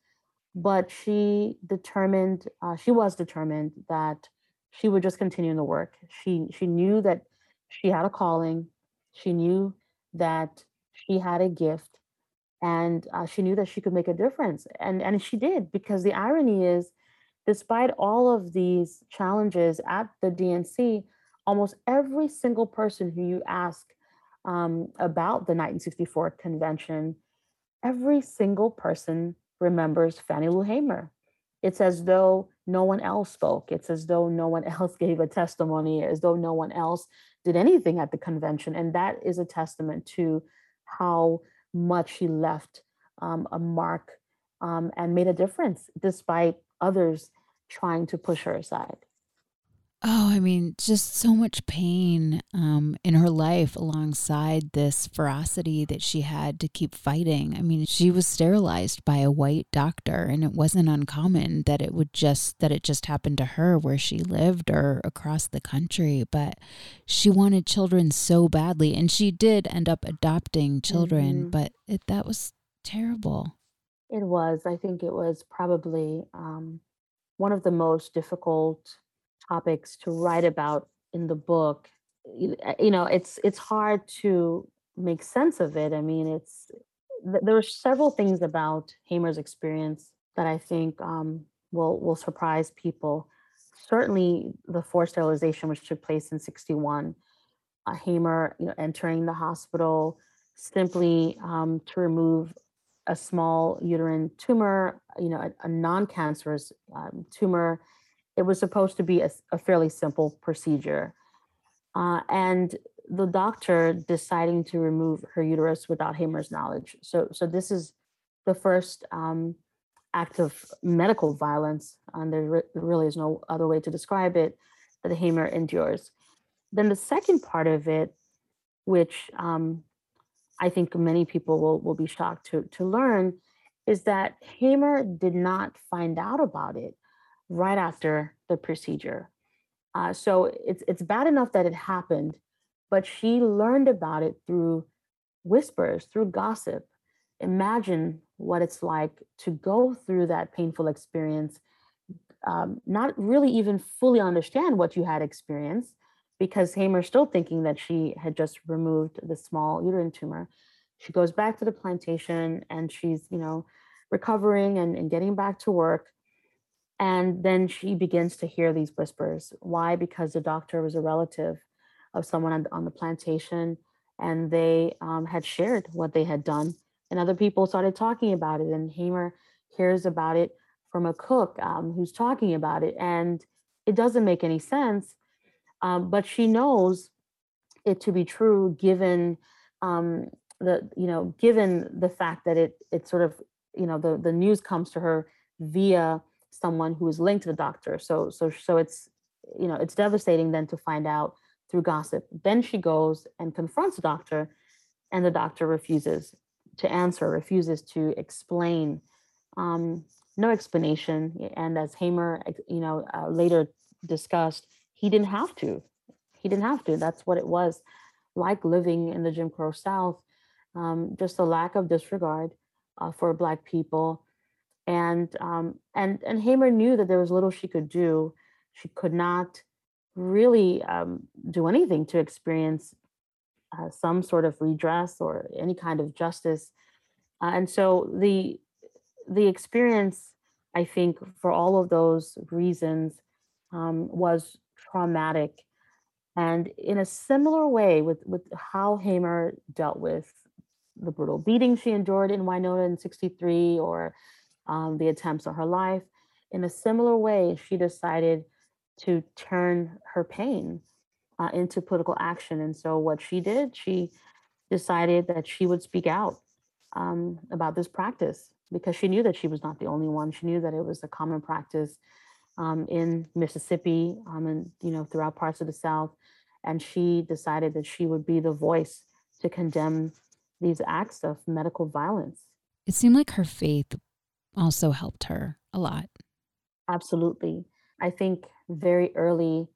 but she determined uh, she was determined that she would just continue in the work she she knew that she had a calling she knew that she had a gift and uh, she knew that she could make a difference and and she did because the irony is despite all of these challenges at the dnc almost every single person who you ask um, about the 1964 convention every single person remembers Fannie Lou Hamer. It's as though no one else spoke. It's as though no one else gave a testimony, as though no one else did anything at the convention. And that is a testament to how much she left um, a mark um, and made a difference despite others trying to push her aside. Oh, I mean, just so much pain um, in her life alongside this ferocity that she had to keep fighting. I mean, she was sterilized by a white doctor, and it wasn't uncommon that it would just that it just happened to her where she lived or across the country. But she wanted children so badly, and she did end up adopting children. Mm-hmm. But it, that was terrible. It was. I think it was probably um, one of the most difficult topics to write about in the book you know it's it's hard to make sense of it, I mean, it's there are several things about Hamer's experience that I think um, will will surprise people. Certainly, the forced sterilization, which took place in '61, uh, Hamer, you know, entering the hospital simply um, to remove a small uterine tumor, you know, a, a non-cancerous um, tumor. It was supposed to be a, a fairly simple procedure, uh, and the doctor deciding to remove her uterus without Hamer's knowledge. So, so this is the first um, act of medical violence, and there re- really is no other way to describe it that Hamer endures. Then the second part of it, which um, I think many people will, will be shocked to, to learn, is that Hamer did not find out about it right after the procedure. Uh, so it's it's bad enough that it happened, but she learned about it through whispers, through gossip. Imagine what it's like to go through that painful experience, um, not really even fully understand what you had experienced, because Hamer's still thinking that she had just removed the small uterine tumor. She goes back to the plantation and she's, you know, recovering and, and getting back to work. And then she begins to hear these whispers. Why? Because the doctor was a relative of someone on, on the plantation and they um, had shared what they had done and other people started talking about it and hamer hears about it from a cook um, who's talking about it and it doesn't make any sense um, but she knows it to be true given um, the you know given the fact that it it sort of you know the the news comes to her via someone who is linked to the doctor so so so it's you know it's devastating then to find out through gossip. Then she goes and confronts the doctor, and the doctor refuses to answer, refuses to explain. Um, no explanation. And as Hamer, you know, uh, later discussed, he didn't have to. He didn't have to. That's what it was like living in the Jim Crow South. Um, just a lack of disregard uh, for Black people, and um, and and Hamer knew that there was little she could do. She could not really um, do anything to experience uh, some sort of redress or any kind of justice. Uh, and so the the experience, I think, for all of those reasons, um, was traumatic. And in a similar way, with with how Hamer dealt with the brutal beating she endured in Winona in '63, or um, the attempts on her life, in a similar way, she decided to turn her pain uh, into political action. And so, what she did, she decided that she would speak out um, about this practice because she knew that she was not the only one. She knew that it was a common practice um, in Mississippi um, and you know throughout parts of the South. And she decided that she would be the voice to condemn these acts of medical violence. It seemed like her faith also helped her a lot. Absolutely. I think very early,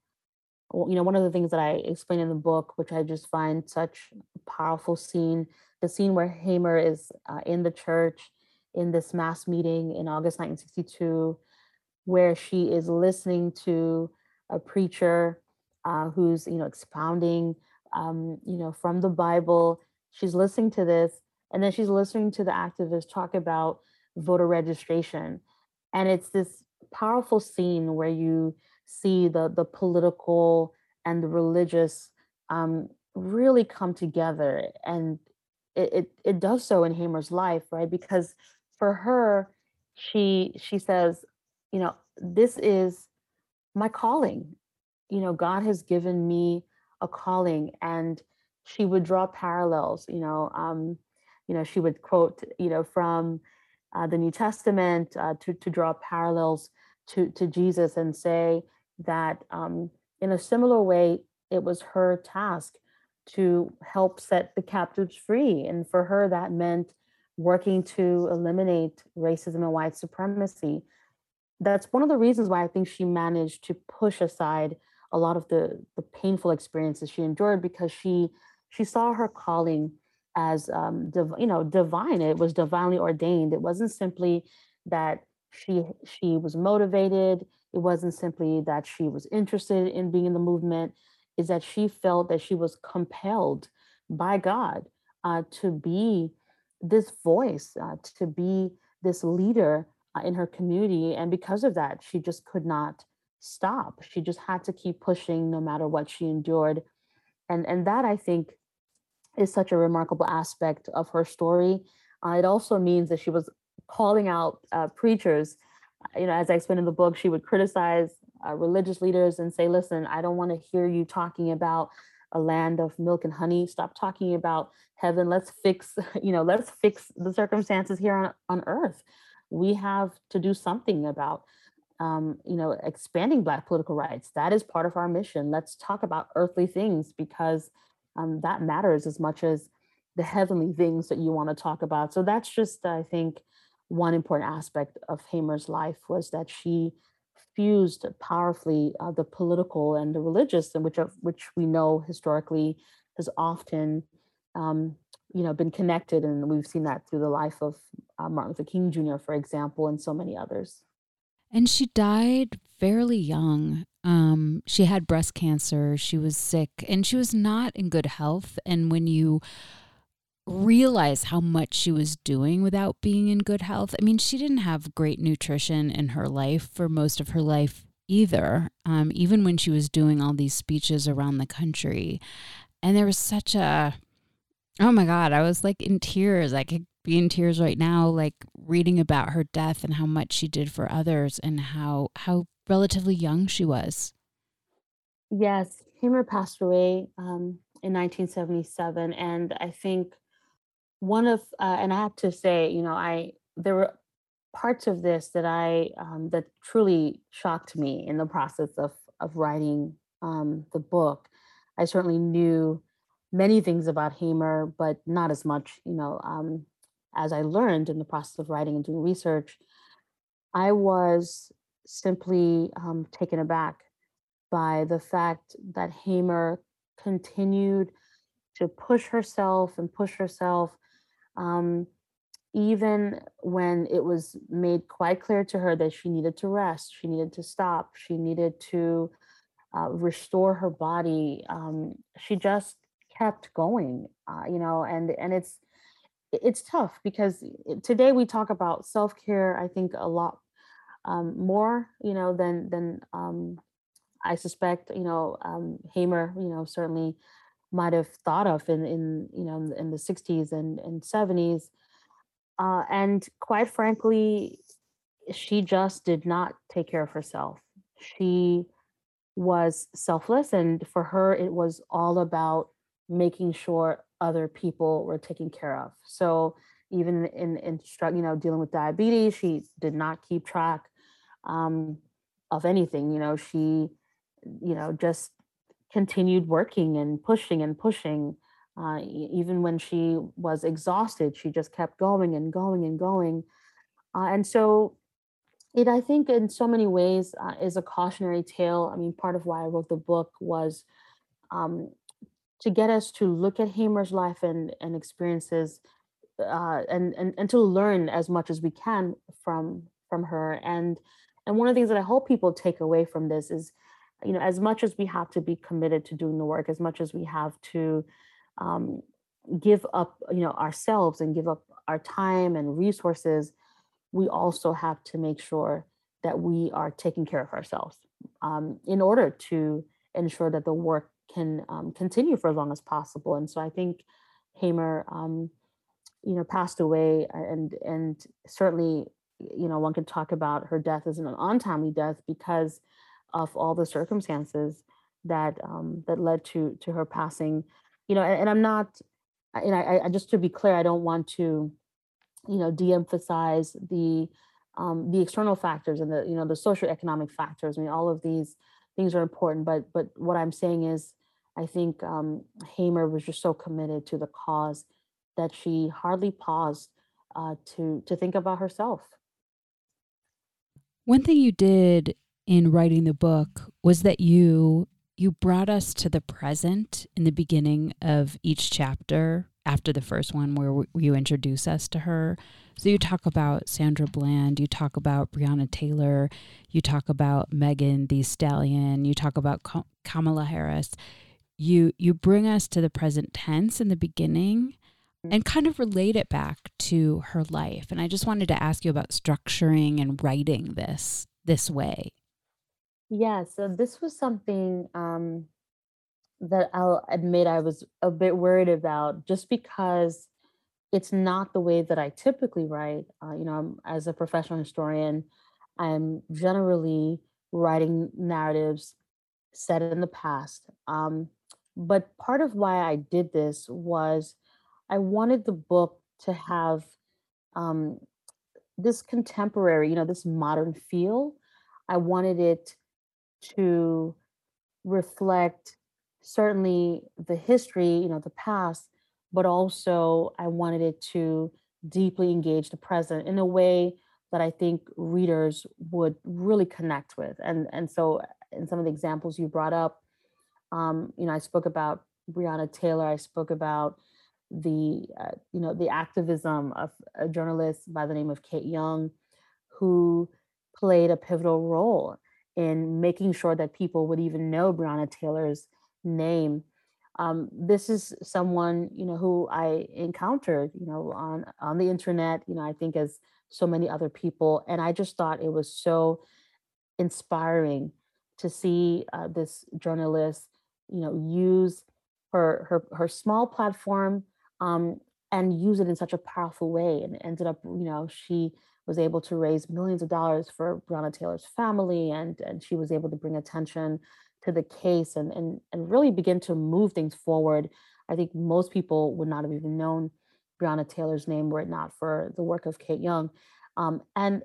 you know, one of the things that I explain in the book, which I just find such a powerful scene, the scene where Hamer is uh, in the church in this mass meeting in August 1962, where she is listening to a preacher uh, who's, you know, expounding, um, you know, from the Bible. She's listening to this, and then she's listening to the activists talk about voter registration. And it's this powerful scene where you see the the political and the religious um, really come together, and it, it it does so in Hamer's life, right? Because for her, she she says, you know, this is my calling. You know, God has given me a calling, and she would draw parallels. You know, um, you know, she would quote, you know, from uh, the New Testament uh, to to draw parallels to to Jesus and say that um, in a similar way, it was her task to help set the captives free, and for her that meant working to eliminate racism and white supremacy. That's one of the reasons why I think she managed to push aside a lot of the the painful experiences she endured because she she saw her calling as um, div- you know divine. It was divinely ordained. It wasn't simply that she she was motivated. It wasn't simply that she was interested in being in the movement. Is that she felt that she was compelled by God uh, to be this voice, uh, to be this leader uh, in her community. And because of that, she just could not stop. She just had to keep pushing no matter what she endured. And, and that I think is such a remarkable aspect of her story. Uh, it also means that she was calling out uh, preachers. You know, as I explained in the book, she would criticize uh, religious leaders and say, listen, I don't want to hear you talking about a land of milk and honey. Stop talking about heaven. Let's fix, you know, let's fix the circumstances here on, on earth. We have to do something about, um, you know, expanding Black political rights. That is part of our mission. Let's talk about earthly things because um, that matters as much as the heavenly things that you want to talk about. So that's just, I think, one important aspect of Hamer's life was that she fused powerfully uh, the political and the religious, and which of which we know historically has often, um, you know, been connected, and we've seen that through the life of uh, Martin Luther King Jr., for example, and so many others. And she died fairly young. Um, she had breast cancer. She was sick, and she was not in good health. And when you realize how much she was doing without being in good health. I mean, she didn't have great nutrition in her life for most of her life either, um, even when she was doing all these speeches around the country. And there was such a, oh my God, I was like in tears. I could be in tears right now, like reading about her death and how much she did for others and how, how relatively young she was. Yes, Hamer passed away um, in 1977. And I think one of uh, and i have to say you know i there were parts of this that i um, that truly shocked me in the process of of writing um, the book i certainly knew many things about hamer but not as much you know um, as i learned in the process of writing and doing research i was simply um, taken aback by the fact that hamer continued to push herself and push herself um, even when it was made quite clear to her that she needed to rest, she needed to stop, she needed to uh, restore her body, um, she just kept going. Uh, you know, and and it's it's tough because today we talk about self care. I think a lot um, more, you know, than than um, I suspect. You know, um, Hamer, you know, certainly might have thought of in, in you know in the 60s and, and 70s uh, and quite frankly she just did not take care of herself she was selfless and for her it was all about making sure other people were taken care of so even in in you know dealing with diabetes she did not keep track um, of anything you know she you know just continued working and pushing and pushing. Uh, even when she was exhausted, she just kept going and going and going. Uh, and so it, I think, in so many ways, uh, is a cautionary tale. I mean, part of why I wrote the book was um, to get us to look at Hamer's life and, and experiences uh, and, and, and to learn as much as we can from from her. And and one of the things that I hope people take away from this is you know, as much as we have to be committed to doing the work, as much as we have to um, give up, you know, ourselves and give up our time and resources, we also have to make sure that we are taking care of ourselves um, in order to ensure that the work can um, continue for as long as possible. And so I think Hamer, um, you know, passed away, and and certainly, you know, one could talk about her death as an untimely death because of all the circumstances that um, that led to to her passing. You know, and, and I'm not, and I, I just to be clear, I don't want to, you know, de-emphasize the um, the external factors and the you know the socioeconomic factors. I mean, all of these things are important, but but what I'm saying is, I think um, Hamer was just so committed to the cause that she hardly paused uh, to to think about herself. One thing you did in writing the book was that you you brought us to the present in the beginning of each chapter after the first one where you introduce us to her. So you talk about Sandra Bland, you talk about Breonna Taylor, you talk about Megan Thee Stallion, you talk about Kamala Harris. You you bring us to the present tense in the beginning, and kind of relate it back to her life. And I just wanted to ask you about structuring and writing this this way. Yeah, so this was something um, that I'll admit I was a bit worried about just because it's not the way that I typically write. Uh, you know, I'm, as a professional historian, I'm generally writing narratives set in the past. Um, but part of why I did this was I wanted the book to have um, this contemporary, you know, this modern feel. I wanted it to reflect certainly the history, you know, the past, but also I wanted it to deeply engage the present in a way that I think readers would really connect with. And and so in some of the examples you brought up, um, you know, I spoke about Breonna Taylor. I spoke about the uh, you know the activism of a journalist by the name of Kate Young, who played a pivotal role in making sure that people would even know Breonna Taylor's name. Um, this is someone you know who I encountered you know on on the internet. You know, I think as so many other people, and I just thought it was so inspiring to see uh, this journalist you know use her her her small platform um, and use it in such a powerful way and ended up you know she was able to raise millions of dollars for Breonna Taylor's family and and she was able to bring attention to the case and and and really begin to move things forward. I think most people would not have even known Breonna Taylor's name were it not for the work of Kate Young. Um, and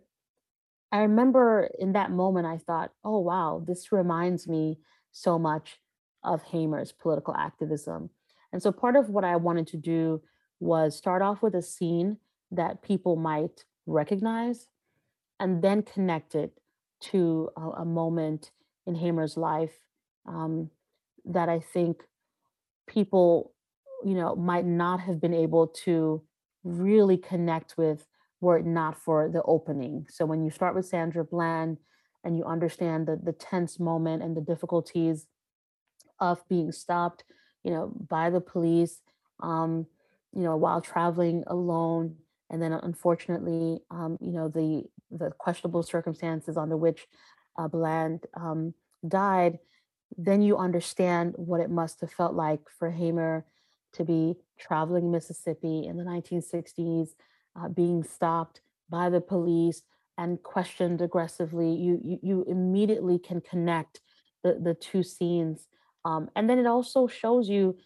I remember in that moment, I thought, oh, wow, this reminds me so much of Hamer's political activism. And so part of what I wanted to do was start off with a scene that people might recognize and then connect it to a, a moment in Hamer's life um, that I think people, you know, might not have been able to really connect with were it not for the opening. So when you start with Sandra Bland and you understand the, the tense moment and the difficulties of being stopped, you know, by the police, um, you know, while traveling alone, and then unfortunately, um, you know, the the questionable circumstances under which uh, Bland um, died, then you understand what it must have felt like for Hamer to be traveling Mississippi in the 1960s, uh, being stopped by the police and questioned aggressively. You you, you immediately can connect the, the two scenes um, and then it also shows you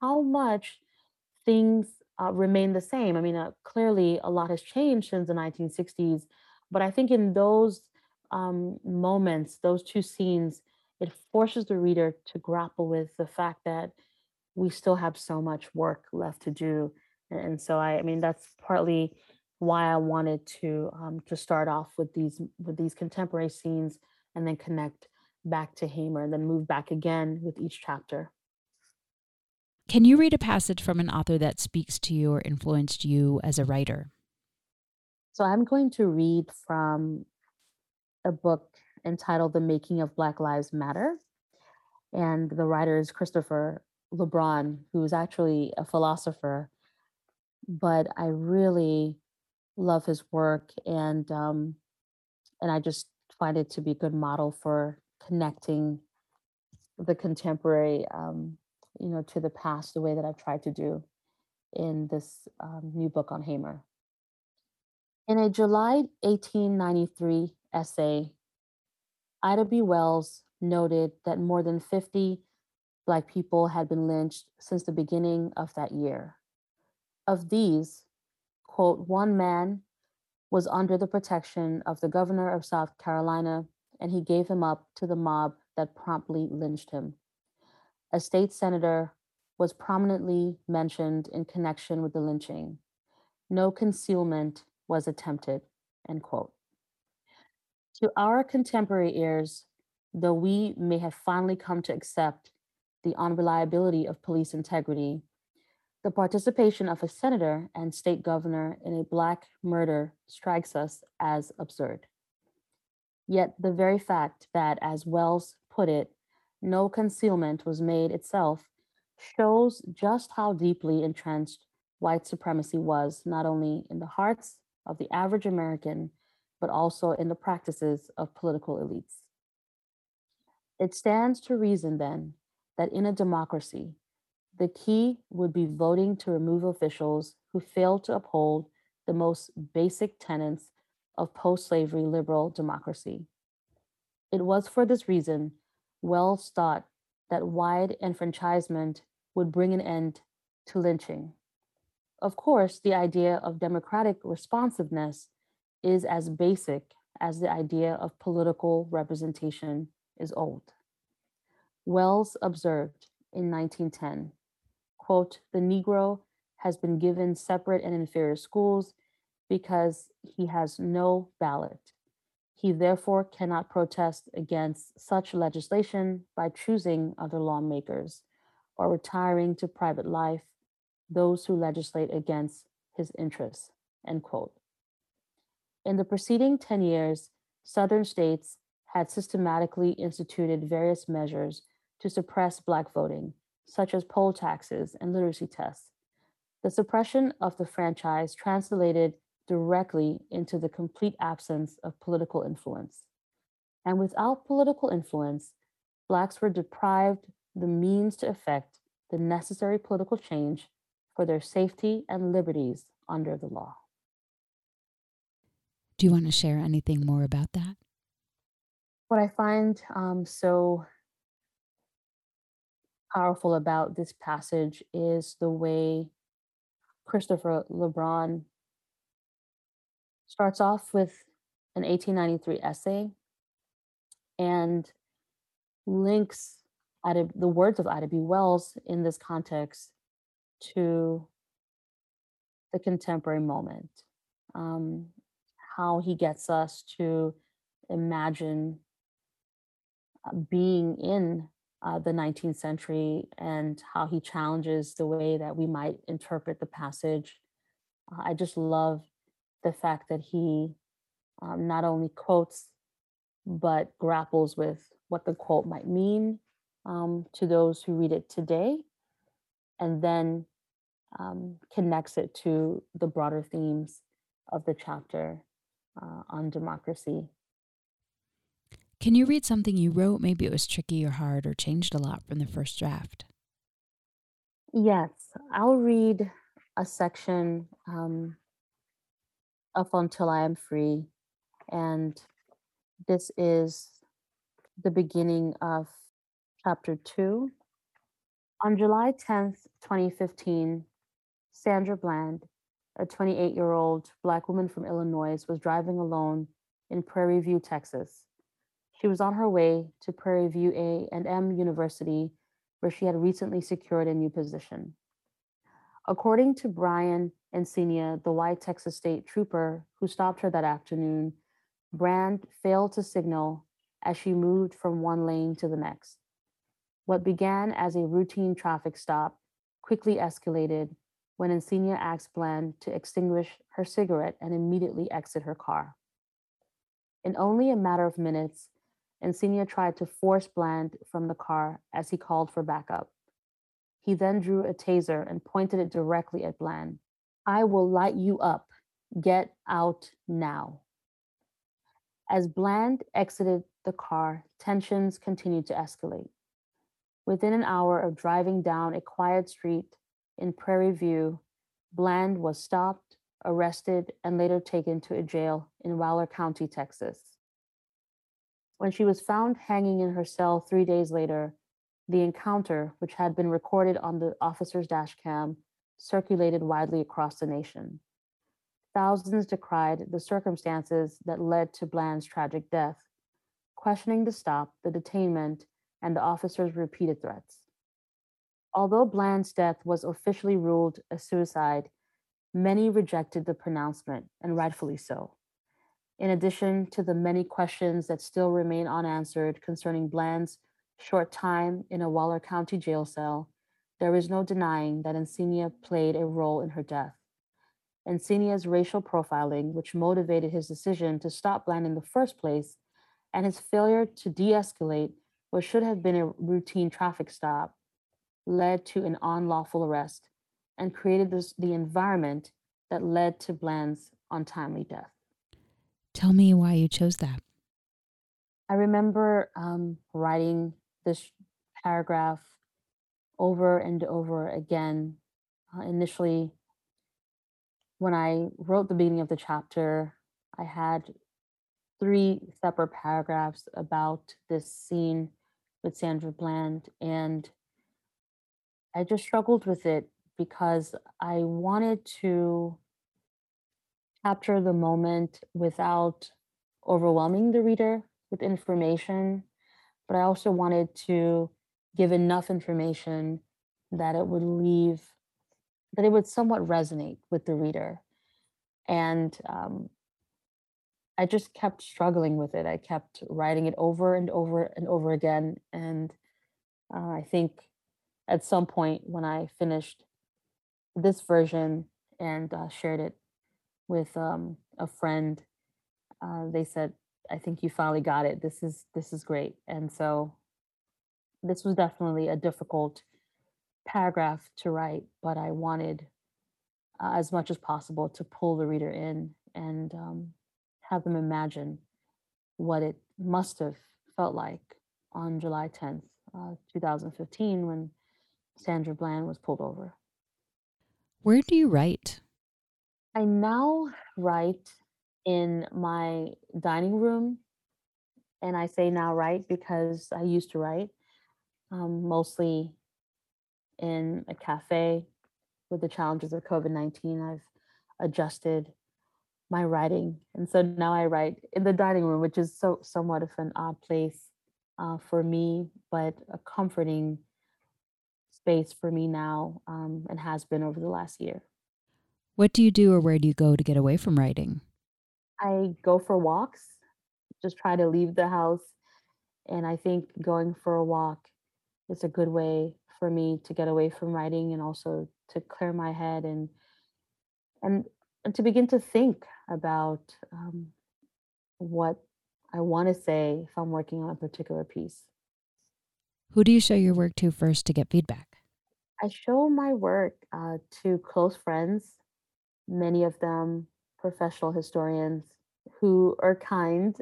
how much things uh, remain the same. I mean, uh, clearly a lot has changed since the 1960s, but I think in those um, moments, those two scenes, it forces the reader to grapple with the fact that we still have so much work left to do. And so I, I mean, that's partly why I wanted to um, to start off with these with these contemporary scenes and then connect back to Hamer and then move back again with each chapter. Can you read a passage from an author that speaks to you or influenced you as a writer? So I'm going to read from a book entitled The Making of Black Lives Matter. And the writer is Christopher LeBron, who is actually a philosopher. But I really love his work and um, and I just find it to be a good model for connecting the contemporary, um, you know, to the past the way that I've tried to do in this um, new book on Hamer. In a July 1893 essay, Ida B. Wells noted that more than 50 Black people had been lynched since the beginning of that year. Of these, quote, one man was under the protection of the governor of South Carolina and he gave him up to the mob that promptly lynched him. A state senator was prominently mentioned in connection with the lynching. No concealment was attempted, end quote. To our contemporary ears, though we may have finally come to accept the unreliability of police integrity, the participation of a senator and state governor in a Black murder strikes us as absurd. Yet the very fact that, as Wells put it, no concealment was made itself shows just how deeply entrenched white supremacy was, not only in the hearts of the average American, but also in the practices of political elites. It stands to reason then that in a democracy, the key would be voting to remove officials who fail to uphold the most basic tenets of post slavery liberal democracy. It was for this reason Wells thought that wide enfranchisement would bring an end to lynching. Of course, the idea of democratic responsiveness is as basic as the idea of political representation is old. Wells observed in 1910, quote, the Negro has been given separate and inferior schools because he has no ballot. He therefore cannot protest against such legislation by choosing other lawmakers or retiring to private life those who legislate against his interests, end quote. In the preceding 10 years, Southern states had systematically instituted various measures to suppress Black voting, such as poll taxes and literacy tests. The suppression of the franchise translated directly into the complete absence of political influence. And without political influence, Blacks were deprived the means to effect the necessary political change for their safety and liberties under the law. Do you want to share anything more about that? What I find um, so powerful about this passage is the way Christopher LeBron starts off with an 1893 essay and links Ida, the words of Ida B. Wells in this context to the contemporary moment. Um, how he gets us to imagine uh, being in uh, the 19th century and how he challenges the way that we might interpret the passage. Uh, I just love the fact that he um, not only quotes, but grapples with what the quote might mean um, to those who read it today, and then um, connects it to the broader themes of the chapter uh, on democracy. Can you read something you wrote? Maybe it was tricky or hard or changed a lot from the first draft. Yes, I'll read a section um, of Until I Am Free. And this is the beginning of chapter two. On July 10th, 2015, Sandra Bland, a 28 year old Black woman from Illinois, was driving alone in Prairie View, Texas. She was on her way to Prairie View A&M University, where she had recently secured a new position. According to Brian Encinia, the white Texas State trooper who stopped her that afternoon, Bland failed to signal as she moved from one lane to the next. What began as a routine traffic stop quickly escalated when Encinia asked Bland to extinguish her cigarette and immediately exit her car. In only a matter of minutes, Encinia tried to force Bland from the car as he called for backup. He then drew a taser and pointed it directly at Bland. I will light you up. Get out now. As Bland exited the car, tensions continued to escalate. Within an hour of driving down a quiet street in Prairie View, Bland was stopped, arrested, and later taken to a jail in Waller County, Texas. When she was found hanging in her cell three days later, the encounter, which had been recorded on the officer's dash cam, circulated widely across the nation. Thousands decried the circumstances that led to Bland's tragic death, questioning the stop, the detainment, and the officer's repeated threats. Although Bland's death was officially ruled a suicide, many rejected the pronouncement, and rightfully so. In addition to the many questions that still remain unanswered concerning Bland's short time in a Waller County jail cell, there is no denying that Encinia played a role in her death. Encinia's racial profiling, which motivated his decision to stop Bland in the first place, and his failure to de escalate what should have been a routine traffic stop, led to an unlawful arrest and created this, the environment that led to Bland's untimely death. Tell me why you chose that. I remember um, writing this paragraph over and over again. Uh, initially, when I wrote the beginning of the chapter, I had three separate paragraphs about this scene with Sandra Bland, and I just struggled with it because I wanted to capture the moment without overwhelming the reader with information, but I also wanted to give enough information that it would leave, that it would somewhat resonate with the reader. And um, I just kept struggling with it. I kept writing it over and over and over again. And uh, I think at some point when I finished this version and uh, shared it with um, a friend, uh, they said, "I think you finally got it. This is this is great." And so, this was definitely a difficult paragraph to write, but I wanted uh, as much as possible to pull the reader in and um, have them imagine what it must have felt like on July 10th, uh, 2015, when Sandra Bland was pulled over. Where do you write? I now write in my dining room. And I say now write because I used to write um, mostly in a cafe with the challenges of COVID 19. I've adjusted my writing. And so now I write in the dining room, which is so somewhat of an odd place uh, for me, but a comforting space for me now um, and has been over the last year. What do you do or where do you go to get away from writing? I go for walks, just try to leave the house. And I think going for a walk is a good way for me to get away from writing and also to clear my head and and and to begin to think about um, what I want to say if I'm working on a particular piece. Who do you show your work to first to get feedback? I show my work uh, to close friends, many of them professional historians who are kind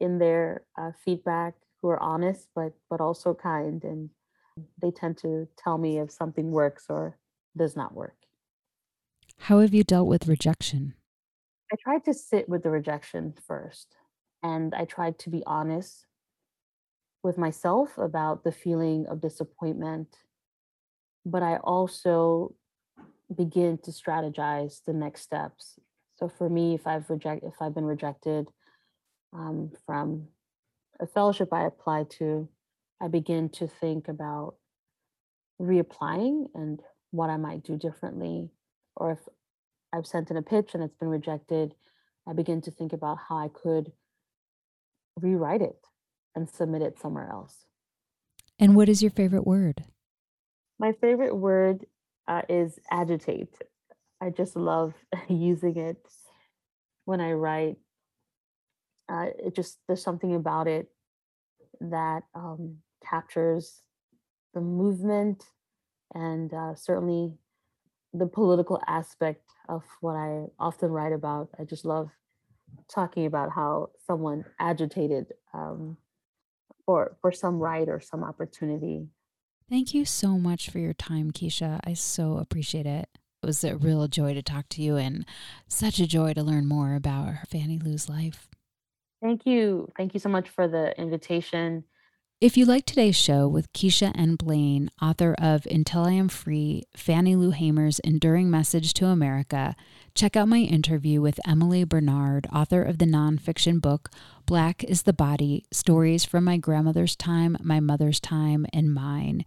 in their uh, feedback, who are honest, but but also kind, and they tend to tell me if something works or does not work. How have you dealt with rejection? I tried to sit with the rejection first, and I tried to be honest with myself about the feeling of disappointment. But I also begin to strategize the next steps. So for me, if I've reject if I've been rejected um, from a fellowship I applied to, I begin to think about reapplying and what I might do differently or if I've sent in a pitch and it's been rejected, I begin to think about how I could rewrite it and submit it somewhere else. And what is your favorite word? My favorite word uh, is agitate. I just love using it when I write. Uh, it just, there's something about it that um, captures the movement and uh, certainly the political aspect of what I often write about. I just love talking about how someone agitated um, for for some right or some opportunity. Thank you so much for your time, Keisha. I so appreciate it. It was a real joy to talk to you and such a joy to learn more about Fannie Lou's life. Thank you. Thank you so much for the invitation. If you like today's show with Keisha N. Blain, author of Until I Am Free, Fannie Lou Hamer's Enduring Message to America, check out my interview with Emily Bernard, author of the nonfiction book Black is the Body Stories from My Grandmother's Time, My Mother's Time, and Mine.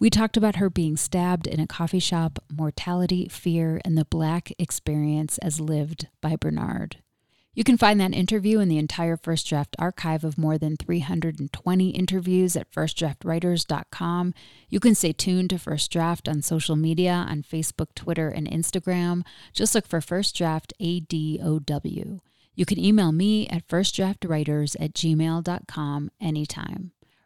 We talked about her being stabbed in a coffee shop, mortality, fear, and the Black experience as lived by Bernard. You can find that interview in the entire First Draft archive of more than 320 interviews at firstdraftwriters.com. You can stay tuned to First Draft on social media on Facebook, Twitter, and Instagram. Just look for First Draft ADOW. You can email me at firstdraftwriters at gmail.com anytime.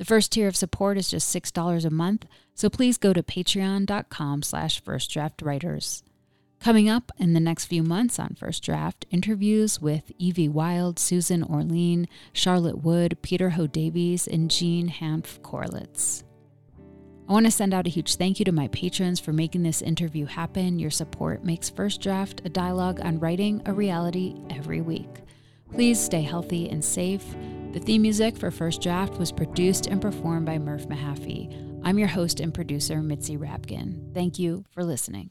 The first tier of support is just $6 a month, so please go to patreon.com slash firstdraftwriters. Coming up in the next few months on First Draft, interviews with Evie Wyld, Susan Orlean, Charlotte Wood, Peter Ho Davies, and Jean Hanff Korelitz. I want to send out a huge thank you to my patrons for making this interview happen. Your support makes First Draft a dialogue on writing a reality every week. Please stay healthy and safe. The theme music for First Draft was produced and performed by Murph Mahaffey. I'm your host and producer, Mitzi Rapkin. Thank you for listening.